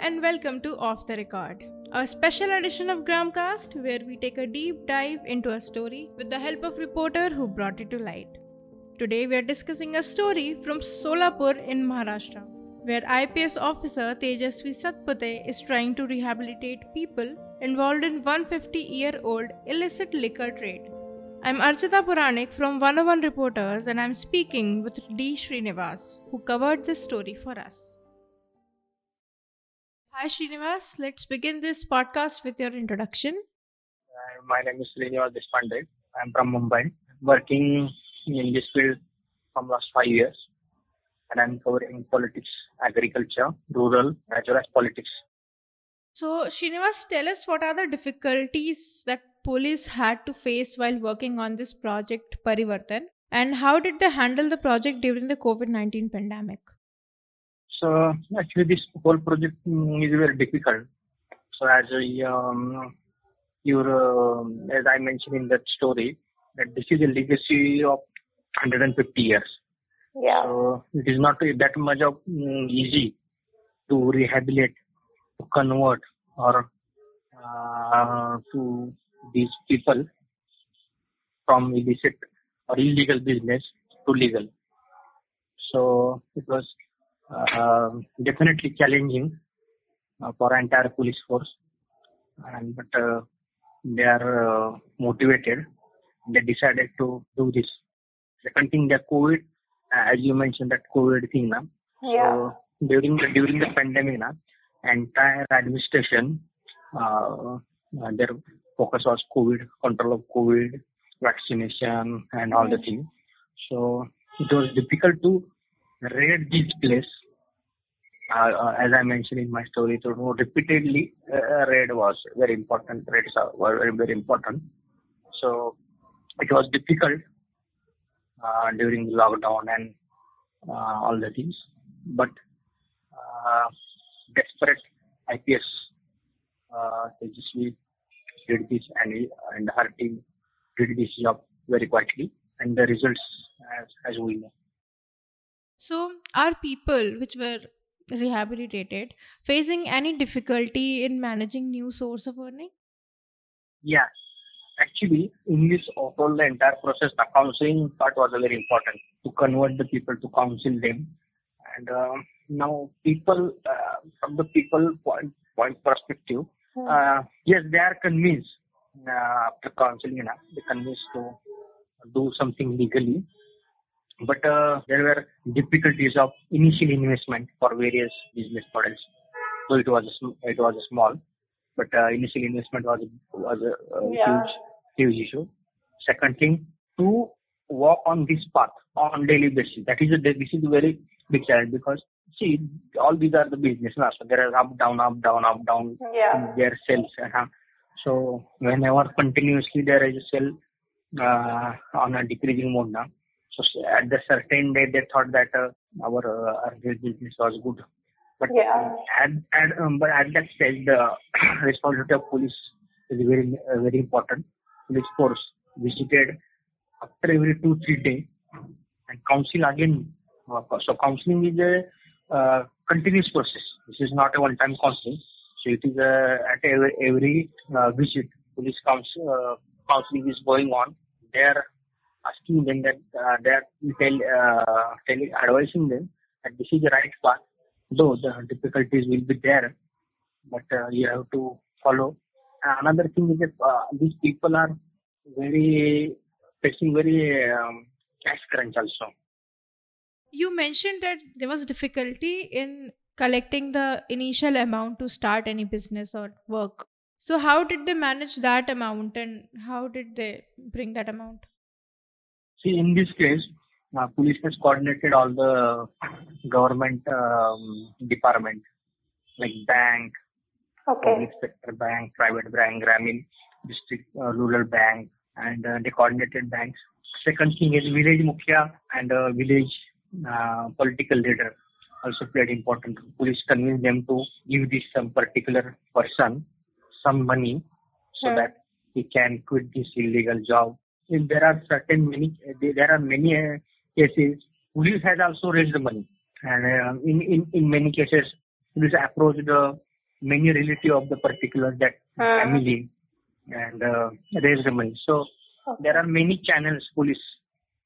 and welcome to Off the Record, a special edition of Gramcast where we take a deep dive into a story with the help of reporter who brought it to light. Today we are discussing a story from Solapur in Maharashtra, where IPS officer Tejasvi Satpute is trying to rehabilitate people involved in 150-year-old illicit liquor trade. I'm Archita Puranik from 101 Reporters and I'm speaking with D. Shrinivas, who covered this story for us. Hi Shrinivas, let's begin this podcast with your introduction. Uh, my name is Shrinivas Deshpande. I'm from Mumbai, working in this field from last five years, and I'm covering politics, agriculture, rural, as well as politics. So Shrinivas, tell us what are the difficulties that police had to face while working on this project Parivartan, and how did they handle the project during the COVID-19 pandemic? So actually, this whole project mm, is very difficult. So as a, um, your, uh, as I mentioned in that story, that this is a legacy of 150 years. Yeah. So it is not that much of mm, easy to rehabilitate, to convert, or uh, to these people from illicit or illegal business to legal. So it was uh, definitely challenging uh, for entire police force, and but uh, they are uh, motivated. They decided to do this. Second thing, the COVID, as you mentioned, that COVID thing, na. Yeah. So during the during the pandemic, na, entire administration, uh, their focus was COVID, control of COVID, vaccination, and all the things. So it was difficult to raid this place. Uh, uh, as I mentioned in my story, so repeatedly uh, raid was very important. Raids were very very important. So it was difficult uh, during lockdown and uh, all the things. But uh, desperate IPS uh, Tejasvi did this and, and her team did this job very quietly and the results as, as we know. So, are people which were rehabilitated facing any difficulty in managing new source of earning? Yeah, actually in this whole the entire process the counseling part was very important to convert the people to counsel them and uh, now people uh, from the people point, point perspective uh, yes, they are convinced uh, after counseling, you know, they convinced to do something legally. But uh, there were difficulties of initial investment for various business models. So it was a, sm- it was a small, but uh, initial investment was was a, a Yeah. huge huge issue. Second thing, to walk on this path on daily basis. That is a this is a very big challenge because see all these are the business now. So there are up down up down up down Yeah. their sales. Uh-huh. so whenever continuously there is a cell uh, on a decreasing mode now. So at the certain day they thought that uh, our uh, business was good, but Yeah. at at um, but at that stage the responsibility of police is very uh, very important. Police force visited after every two three days and counsel again. Uh, so counseling is a uh, continuous process. This is not a one-time counseling. So it is uh, at every, every uh, visit, police counsel, uh, counseling is going on. They are asking them that uh, they are tell, uh, telling, advising them that this is the right path. Though the difficulties will be there, but uh, you have to follow. Another thing is that uh, these people are very facing very um, cash crunch also. You mentioned that there was difficulty in collecting the initial amount to start any business or work. So, how did they manage that amount and how did they bring that amount? See, in this case, uh, police has coordinated all the government um, department like bank, Okay. public sector bank, private bank, Grameen district, uh, rural bank, and uh, they coordinated banks. Second thing is village mukhya and uh, village uh, political leader also played important. Police convinced them to give this some particular person some money so Hmm. that he can quit this illegal job. If there are certain many, there are many uh, cases. Police has also raised the money, and uh, in in in many cases, police approached the many relative of the particular that Hmm. family and uh, raise the money. So Okay. there are many channels police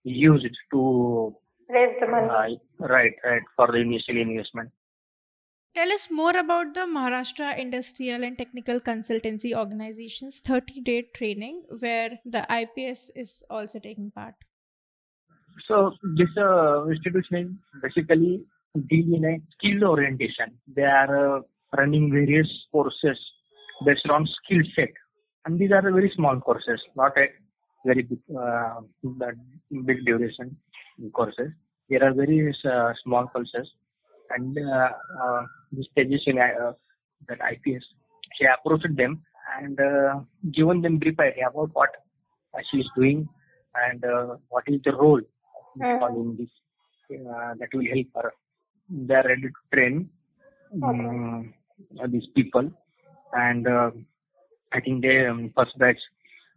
used to Raise the money. uh, right right for the initial investment. Tell us more about the Maharashtra Industrial and Technical Consultancy Organization's 30 day training, where the IPS is also taking part. So this uh, institution basically deal in a skill orientation. They are uh, running various courses based on skill set, and these are very small courses, not a very big, uh, big duration courses. There are various uh, small courses, and uh, uh, this Tejas uh, that IPS, she approached them and uh, given them brief idea about what uh, she is doing and uh, what is the role following this uh, that will help her. They are ready to train um, these people, and uh, I think they um, first batch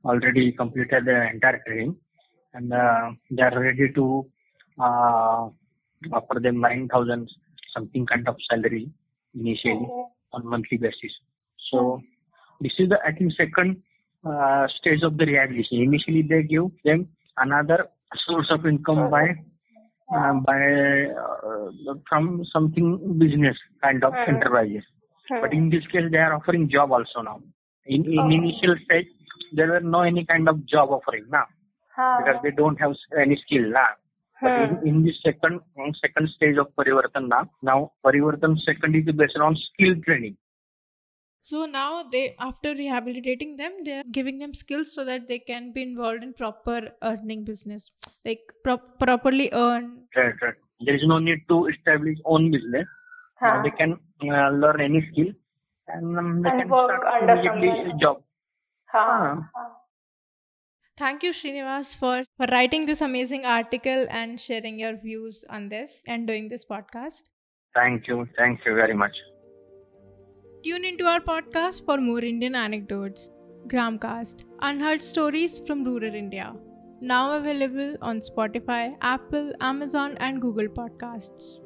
already completed the entire training, and uh, they are ready to uh, offer them nine thousand something kind of salary initially on monthly basis. So this is the I think second uh, stage of the rehabilitation. Initially they give them another source of income by uh, by uh, from something business kind of enterprises. But in this case they are offering job also now. In in initial stage there were no any kind of job offering now because they don't have any skill now. But in, in this second second stage of Parivartan now, now Parivartan second is based on skill training. So now they, after rehabilitating them, they are giving them skills so that they can be involved in proper earning business, like pro- properly earn. Right, right. There is no need to establish own business. They can uh, learn any skill and um, they And can work start under job. Ha. Thank you, Shrinivas, for, for writing this amazing article and sharing your views on this and doing this podcast. Thank you. Thank you very much. Tune into our podcast for more Indian anecdotes. Gramcast, unheard stories from rural India. Now available on Spotify, Apple, Amazon, and Google Podcasts.